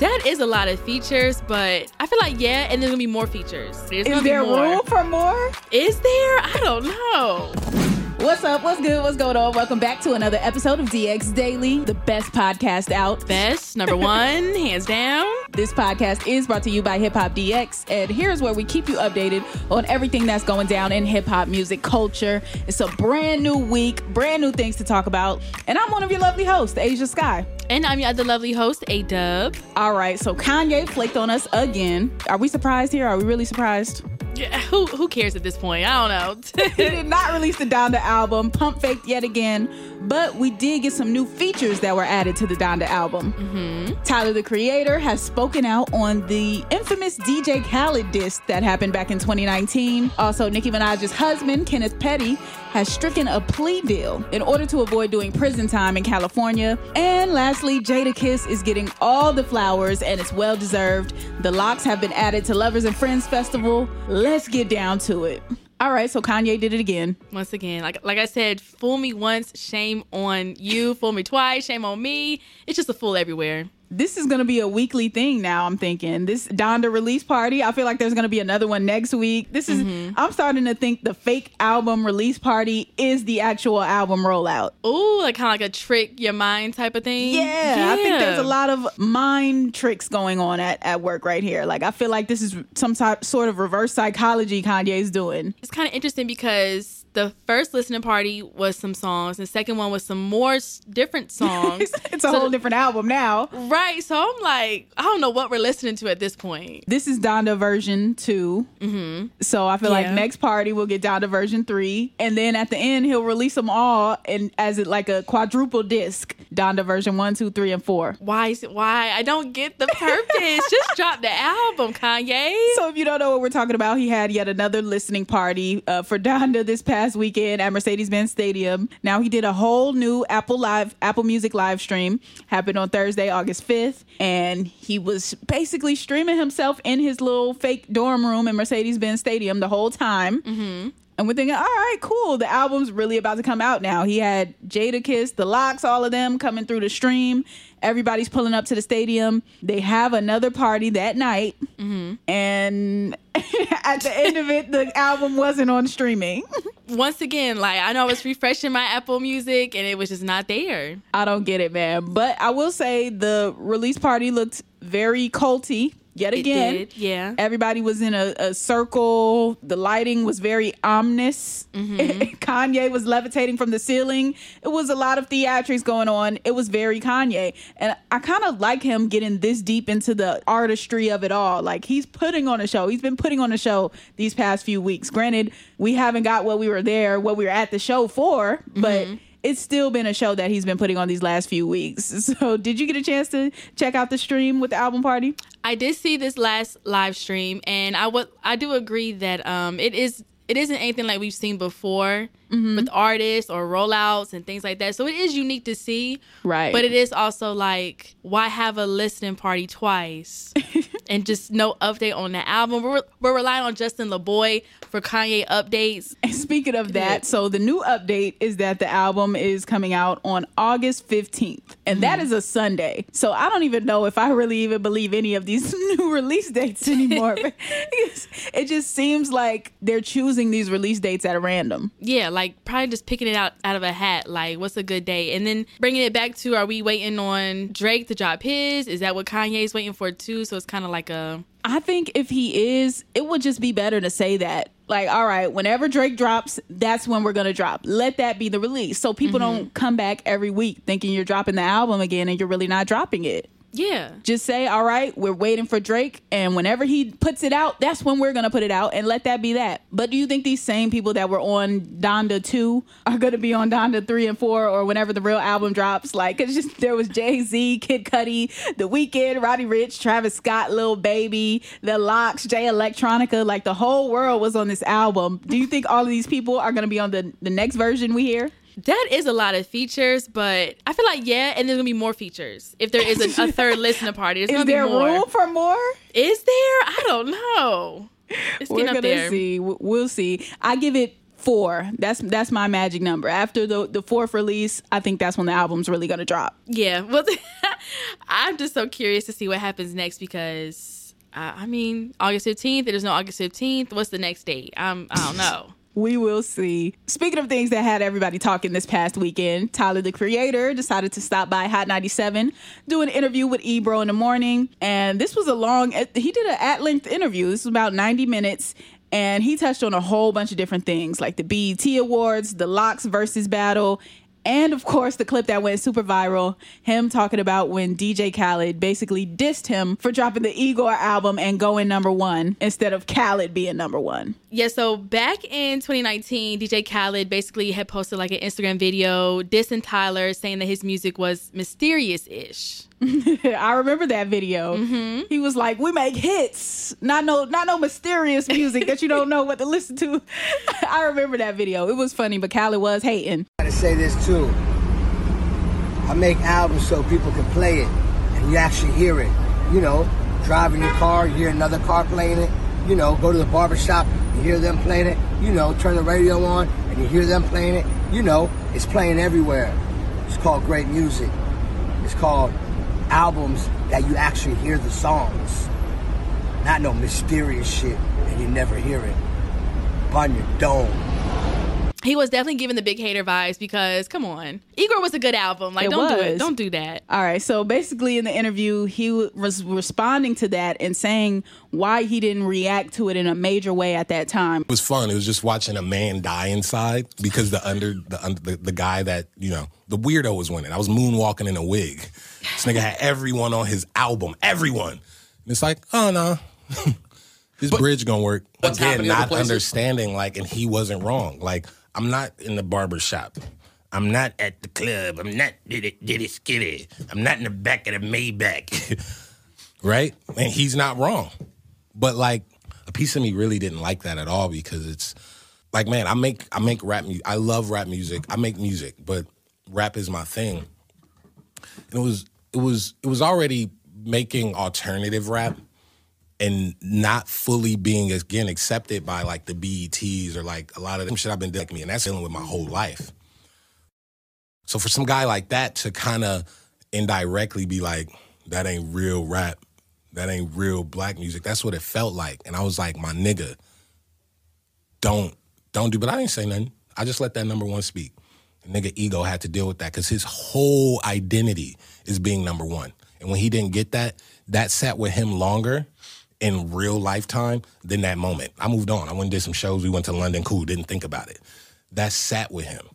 That is a lot of features, but I feel like yeah, and there's gonna be more features. There's Is there room for more? Is there? I don't know. What's up? What's good? What's going on? Welcome back to another episode of DX Daily, the best podcast out. Best, number one, hands down. This podcast is brought to you by Hip Hop DX, and here's where we keep you updated on everything that's going down in hip hop music culture. It's a brand new week, brand new things to talk about, and I'm one of your lovely hosts, Ashia Skye. And I'm your other lovely host, A Dub. All right, so Kanye flaked on us again. Are we surprised here? Are we really surprised? Yeah, who who cares at this point? I don't know. he did not release the Donda album, pump faked yet again, but we did get some new features that were added to the Donda album. Mm-hmm. Tyler the Creator has spoken out on the infamous DJ Khaled diss that happened back in 2019. Also, Nicki Minaj's husband, Kenneth Petty, has stricken a plea deal in order to avoid doing prison time in California. And lastly, Jadakiss is getting all the flowers and it's well deserved. The Lox have been added to Lovers and Friends Festival. Let's get down to it. All right, so Kanye did it again. Once again, like like I said, fool me once, shame on you. Fool me twice, shame on me. It's just a fool everywhere this is going to be a weekly thing now. I'm thinking this Donda release party. I feel like there's going to be another one next week. This is. Mm-hmm. I'm starting to think the fake album release party is the actual album rollout. Ooh, like kind of like a trick your mind type of thing. Yeah, yeah, I think there's a lot of mind tricks going on at, at work right here. Like I feel like this is some type, sort of reverse psychology Kanye's doing. It's kind of interesting because the first listening party was some songs, the second one was some more different songs. it's a so, whole different album now. Right. So I'm like, I don't know what we're listening to at this point. This is Donda version 2 mm-hmm. So I feel yeah. like next party we'll get Donda version three, and then at the end he'll release them all and as it like a quadruple disc. Donda version one, two, three, and four. Why is it? Why I don't get the purpose? Just drop the album, Kanye. So if you don't know what we're talking about, he had yet another listening party uh, for Donda this past past weekend at Mercedes-Benz Stadium. Now he did a whole new Apple Live, Apple Music live stream. Happened on Thursday, August 5th, and he was basically streaming himself in his little fake dorm room in Mercedes-Benz Stadium the whole time. Mm-hmm. And we're thinking, all right, cool. The album's really about to come out now. He had Jadakiss, the Lox, all of them coming through the stream. Everybody's pulling up to the stadium. They have another party that night. Mm-hmm. And at the end of it, the album wasn't on streaming. Once again, like I know I was refreshing my Apple Music and it was just not there. I don't get it, man. But I will say the release party looked very culty yet again. yeah. Everybody was in a, a, circle. The lighting was very ominous. Mm-hmm. Kanye was levitating from the ceiling. It was a lot of theatrics going on. It was very Kanye. And I kind of like him getting this deep into the artistry of it all. Like he's putting on a show. He's been putting on a show these past few weeks. Granted, we haven't got what we were there, what we were at the show for, but. Mm-hmm it's still been a show that he's been putting on these last few weeks. So, did you get a chance to check out the stream with the album party? I did see this last live stream, and I would I do agree that um it is it isn't anything like we've seen before mm-hmm. with artists or rollouts and things like that. So it is unique to see, right? But it is also like why have a listening party twice and just no update on the album? We're, we're relying on Justin LaBoy for Kanye updates. And speaking of that, so the new update is that the album is coming out on August 15th, and mm-hmm. that is a Sunday. So I don't even know if I really even believe any of these new release dates anymore. it just seems like they're choosing these release dates at random. Yeah, like probably just picking it out out of a hat. Like, what's a good day? And then bringing it back to, are we waiting on Drake to drop his? Is that what Kanye's waiting for too? So it's kind of like a I think if he is, it would just be better to say that. Like, all right, whenever Drake drops, that's when we're gonna drop. Let that be the release, so people mm-hmm. don't come back every week thinking you're dropping the album again and you're really not dropping it. Yeah. Just say, all right, we're waiting for Drake, and whenever he puts it out, that's when we're gonna put it out, and let that be that. But do you think these same people that were on Donda two are gonna be on Donda three and four, or whenever the real album drops? Like, it's just there was Jay Z, Kid Cudi, The Weeknd, Roddy Ricch, Travis Scott, Lil Baby, The Lox, Jay Electronica. Like the whole world was on this album. Do you think all of these people are gonna be on the the next version we hear? That is a lot of features, but I feel like yeah, and there's gonna be more features if there is a, a third listener party. There's Is there more. room for more? Is there? I don't know. It's We're gonna see. We'll see. I give it four. That's that's my magic number. After the the fourth release, I think that's when the album's really gonna drop. Yeah. Well, I'm just so curious to see what happens next because uh, I mean, August 15th. There's no August 15th. What's the next date? Um, I don't know. We will see. Speaking of things that had everybody talking this past weekend, Tyler the Creator decided to stop by Hot 97, do an interview with Ebro in the morning. And this was a long, he did an at length interview. This was about 90 minutes. And he touched on a whole bunch of different things like the BET Awards, the Lox Verzuz battle, and of course the clip that went super viral him talking about when dj khaled basically dissed him for dropping the igor album and going number one instead of khaled being number one Yeah, so back in 2019, DJ Khaled basically had posted like an Instagram video dissing Tyler, saying that his music was mysterious ish. I remember that video. Mm-hmm. He was like, "We make hits, not no, not no mysterious music that you don't know what to listen to." I remember that video. It was funny, but Khaled was hating. I gotta say this too. I make albums so people can play it and you actually hear it. You know, driving your car, you hear another car playing it. You know, go to the barber shop, you hear them playing it. You know, turn the radio on and you hear them playing it. You know, it's playing everywhere. It's called great music. It's called albums that you actually hear the songs. Not no mysterious shit and you never hear it. On your dome. He was definitely giving the big hater vibes because, come on, Igor was a good album. Like, It don't do it. Don't do that. All right, so basically in the interview, he was responding to that and saying why he didn't react to it in a major way at that time. It was fun. It was just watching a man die inside because the under the under, the, the guy that you know the weirdo was winning. I was moonwalking in a wig. This nigga had everyone on his album, everyone. And it's like, oh no, this bridge gonna work. What's Again, not understanding like, and he wasn't wrong. Like, I'm not in the barber shop. I'm not at the club. I'm not diddy diddy skitty. I'm not in the back of the Maybach. right? And he's not wrong. But like a piece of me really didn't like that at all because it's like, man, I make I make rap music. I love rap music. I make music, but rap is my thing. And it was it was it was already making alternative rap and not fully being again accepted by like the BETs or like a lot of them shit I've been doing me, and that's dealing with my whole life. So for some guy like that to kind of indirectly be like, that ain't real rap, that ain't real black music, that's what it felt like. And I was like, my nigga, don't, don't do, but I didn't say nothing. I just let that number one speak. The nigga ego had to deal with that because his whole identity is being number one. And when he didn't get that, that sat with him longer in real lifetime than that moment. I moved on. I went and did some shows. We went to London, cool, didn't think about it. That sat with him.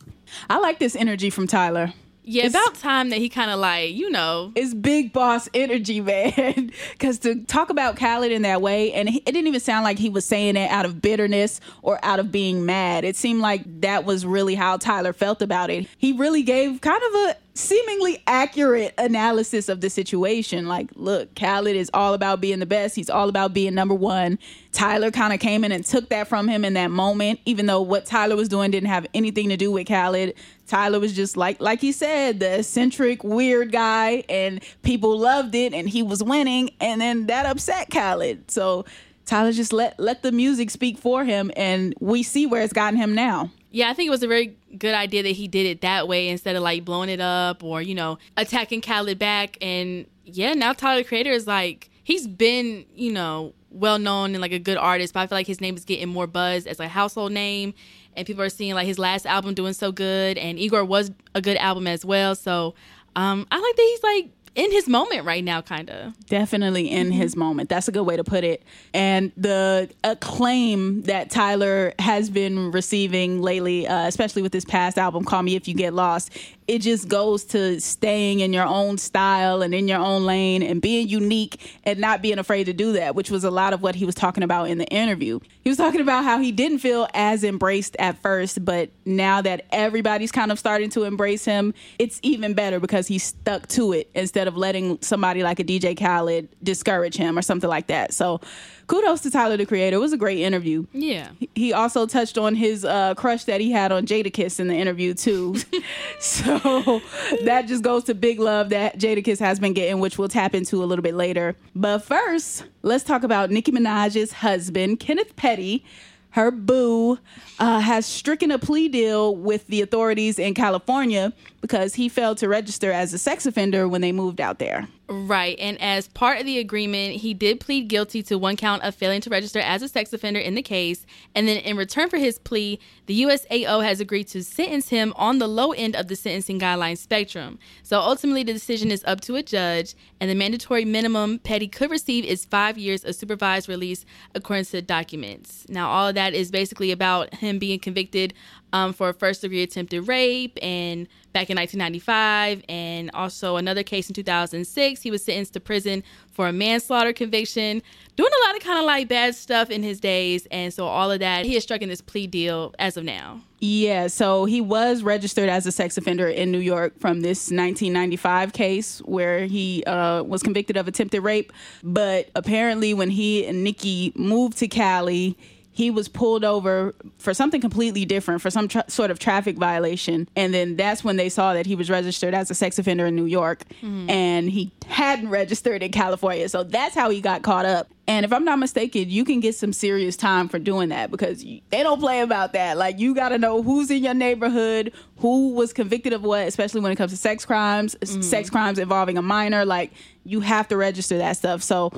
I like this energy from Tyler. Yeah, It's- about time that he kind of like, you know, It's big boss energy, man. Because to talk about Khaled in that way, and he, it didn't even sound like he was saying it out of bitterness or out of being mad. It seemed like that was really how Tyler felt about it. He really gave kind of a seemingly accurate analysis of the situation. Like, look, Khaled is all about being the best. He's all about being number one. Tyler kind of came in and took that from him in that moment, even though what Tyler was doing didn't have anything to do with Khaled. Tyler was just like like he said, the eccentric, weird guy, and people loved it, and he was winning, and then that upset Khaled. So Tyler just let let the music speak for him, and we see where it's gotten him now. Yeah, I think it was a very good idea that he did it that way instead of like blowing it up or, you know, attacking Khaled back. And yeah, now Tyler Creator is like, he's been, you know, well known and like a good artist, but I feel like his name is getting more buzz as a household name. And people are seeing like his last album doing so good. And Igor was a good album as well. So um, I like that he's like in his moment right now, kind of. Definitely in Mm-hmm. his moment. That's a good way to put it. And the acclaim that Tyler has been receiving lately, uh, especially with this past album, Call Me If You Get Lost, it just goes to staying in your own style and in your own lane and being unique and not being afraid to do that, which was a lot of what he was talking about in the interview. He was talking about how he didn't feel as embraced at first, but now that everybody's kind of starting to embrace him, it's even better because he stuck to it instead of letting somebody like a DJ Khaled discourage him or something like that. So kudos to Tyler the Creator. It was a great interview. Yeah. He also touched on his uh, crush that he had on Jadakiss in the interview too. so that just goes to big love that Jadakiss has been getting, which we'll tap into a little bit later. But first, let's talk about Nicki Minaj's husband, Kenneth Petty. Her boo uh, has stricken a plea deal with the authorities in California because he failed to register as a sex offender when they moved out there. Right. And as part of the agreement, he did plead guilty to one count of failing to register as a sex offender in the case. And then in return for his plea, the USAO has agreed to sentence him on the low end of the sentencing guideline spectrum. So ultimately, the decision is up to a judge, and the mandatory minimum Petty could receive is five years of supervised release, according to documents. Now, all of that is basically about him being convicted um, for first degree attempted rape and back in 1995 and also another case in 2006 he was sentenced to prison for a manslaughter conviction doing a lot of kind of like bad stuff in his days. And so all of that he has struck in this plea deal as of now. Yeah, so he was registered as a sex offender in New York from this 1995 case where he uh, was convicted of attempted rape. But apparently, when he and Nicki moved to Cali, he was pulled over for something completely different, for some tra- sort of traffic violation. And then that's when they saw that he was registered as a sex offender in New York mm-hmm. and he hadn't registered in California. So that's how he got caught up. And if I'm not mistaken, you can get some serious time for doing that because you, they don't play about that. Like you got to know who's in your neighborhood, who was convicted of what, especially when it comes to sex crimes, s- mm-hmm. sex crimes involving a minor. Like you have to register that stuff. So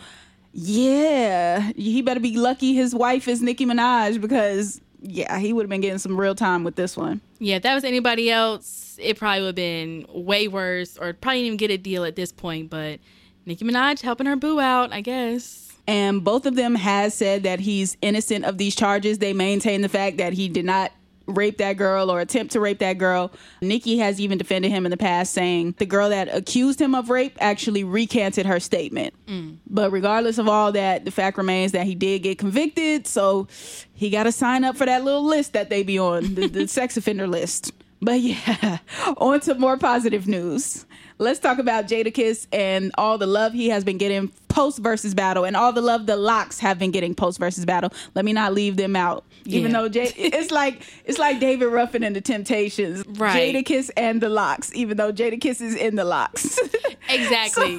yeah, he better be lucky his wife is Nicki Minaj because yeah, he would have been getting some real time with this one. yeah if that was anybody else it probably would have been way worse or probably didn't even get a deal at this point but nicki minaj helping her boo out i guess and both of them has said that he's innocent of these charges. They maintain the fact that he did not rape that girl or attempt to rape that girl. Nicki has even defended him in the past, saying the girl that accused him of rape actually recanted her statement. Mm. But regardless of all that, the fact remains that he did get convicted, so he got to sign up for that little list that they be on, the, the sex offender list. But yeah, on to more positive news. Let's talk about Jadakiss and all the love he has been getting post Verzuz battle, and all the love the Lox have been getting post Verzuz battle. Let me not leave them out. Even though Jay, it's like it's like David Ruffin and the Temptations, Right. Jadakiss and the Lox. Even though Jadakiss is in the Lox, exactly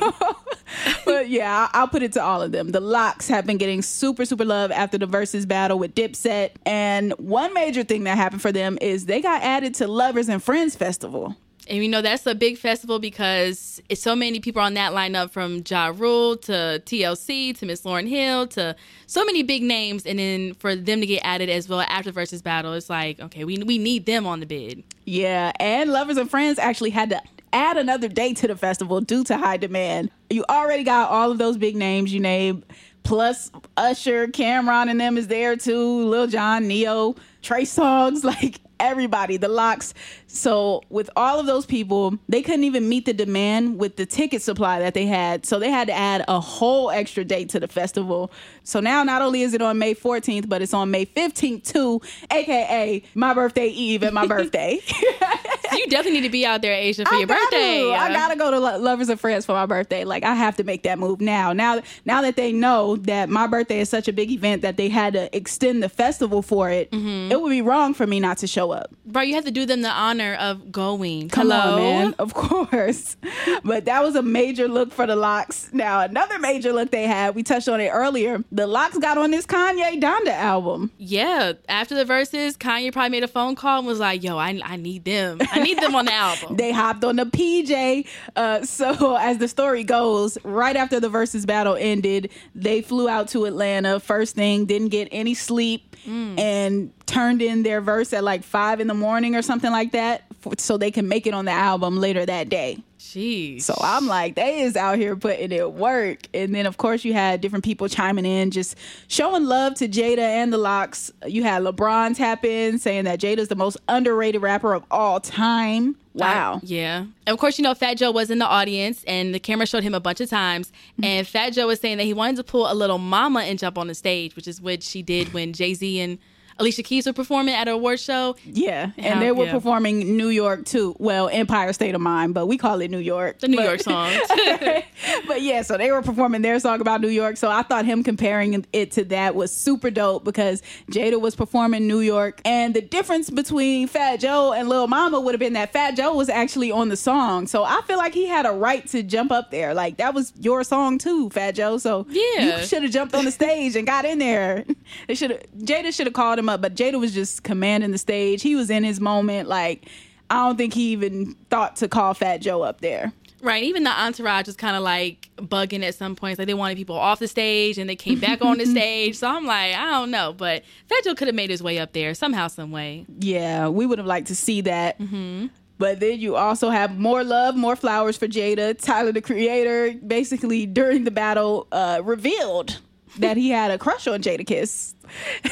but yeah, I'll, I'll put it to all of them. The Lox have been getting super, super love after the Verzuz battle with Dipset. And one major thing that happened for them is they got added to Lovers and Friends Festival. And you know that's a big festival because it's so many people on that lineup from Ja Rule to TLC to Miss Lauryn Hill to so many big names, and then for them to get added as well after Verzuz battle, it's like okay, we we need them on the bid. Yeah, and Lovers and Friends actually had to add another day to the festival due to high demand. You already got all of those big names you named, plus Usher, Cam'ron, and them is there too. Lil Jon, Ne-Yo, Trey Songz, like everybody, the Lox. So with all of those people, they couldn't even meet the demand with the ticket supply that they had. So they had to add a whole extra date to the festival. So now not only is it on May 14th, but it's on May 15th too, aka my birthday eve and my birthday. You definitely need to be out there, Ashia, for I your birthday. I gotta go to Lo- Lovers and Friends for my birthday. Like I have to make that move now. Now, now that they know that my birthday is such a big event that they had to extend the festival for it, Mm-hmm. it would be wrong for me not to show up. Bro, you have to do them the honor of going. Come Hello? on, man. Of course. but that was a major look for the Lox. Now, another major look they had, we touched on it earlier. The Lox got on this Kanye Donda album. Yeah, after the Verzuz, Kanye probably made a phone call and was like, "Yo, I, I need them. I need them on the album." They hopped on the PJ. Uh, so, as the story goes, right after the Verzuz battle ended, they flew out to Atlanta first thing, didn't get any sleep, and turned in their verse at like five in the morning or something like that, for, so they can make it on the album later that day. Jeez. So I'm like, they is out here putting it work. And then, of course, you had different people chiming in, just showing love to Jada and the Lox. You had LeBron tap in, saying that Jada's the most underrated rapper of all time. Wow. Uh, yeah. And of course, you know, Fat Joe was in the audience and the camera showed him a bunch of times. And Fat Joe was saying that he wanted to pull a Lil Mama and jump on the stage, which is what she did when Jay Z and Alicia Keys were performing at an award show. Yeah, and How- they were yeah. performing New York too. Well, Empire State of Mind, but we call it New York. The New But- York songs. but yeah, so they were performing their song about New York. So I thought him comparing it to that was super dope because Jada was performing New York, and the difference between Fat Joe and Lil Mama would have been that Fat Joe was actually on the song. So I feel like he had a right to jump up there. Like that was your song too, Fat Joe. So Yeah. you should have jumped on the stage and got in there. They should have Jada should have called him up, but Jada was just commanding the stage. He was in his moment. Like I don't think he even thought to call Fat Joe up there. Right. Even the entourage was kind of like bugging at some points. Like they wanted people off the stage and they came back on the stage. So I'm like, I don't know. But Fat Joe could have made his way up there somehow, some way. Yeah, we would have liked to see that. Mm-hmm. But then you also have more love, more flowers for Jada. Tyler, the creator, basically during the battle, uh, revealed that he had a crush on Jadakiss.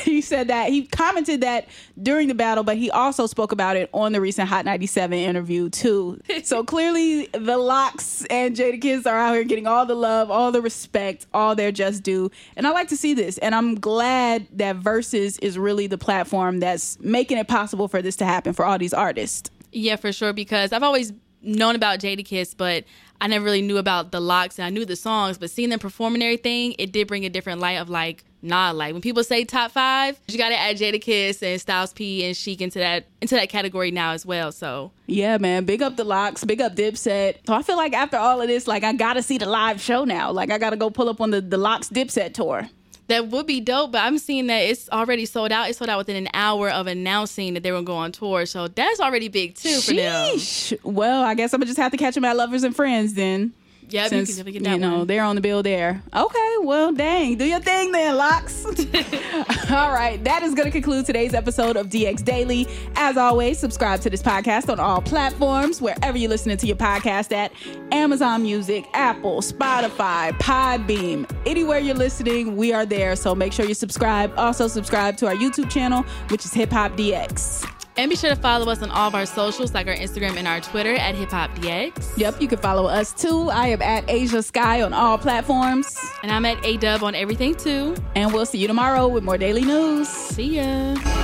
He said that he commented that during the battle, but he also spoke about it on the recent Hot 97 interview too. So clearly, the Lox and Jadakiss are out here getting all the love, all the respect, all their just due. And I like to see this. And I'm glad that Verzuz is really the platform that's making it possible for this to happen for all these artists. Yeah, for sure. Because I've always known about Jadakiss, but I never really knew about the Lox and I knew the songs, but seeing them perform and everything, it did bring a different light of like, nah, like when people say top five, you gotta add Jadakiss and Styles P and Sheek into that into that category now as well. So Yeah, man. Big up the Lox, big up Dipset. So I feel like after all of this, like I gotta see the live show now. Like I gotta go pull up on the, the Lox Dipset tour. That would be dope, but I'm seeing that it's already sold out. It's sold out within an hour of announcing that they were going go on tour. So that's already big too for them. Well, I guess I'm gonna just have to catch them at Lovers and Friends then. Yep, you Since can definitely you, get that know one. they're on the bill there. Okay, well, dang, do your thing then, Lox. all right, that is going to conclude today's episode of DX Daily. As always, subscribe to this podcast on all platforms wherever you're listening to your podcast at Amazon Music, Apple, Spotify, Podbean, anywhere you're listening, we are there. So make sure you subscribe. Also, subscribe to our YouTube channel, which is Hip Hop DX. And be sure to follow us on all of our socials, like our Instagram and our Twitter at Hip Hop DX. Yep, you can follow us too. I am at Ashia Skye on all platforms. And I'm at A Dub on everything too. And we'll see you tomorrow with more daily news. See ya.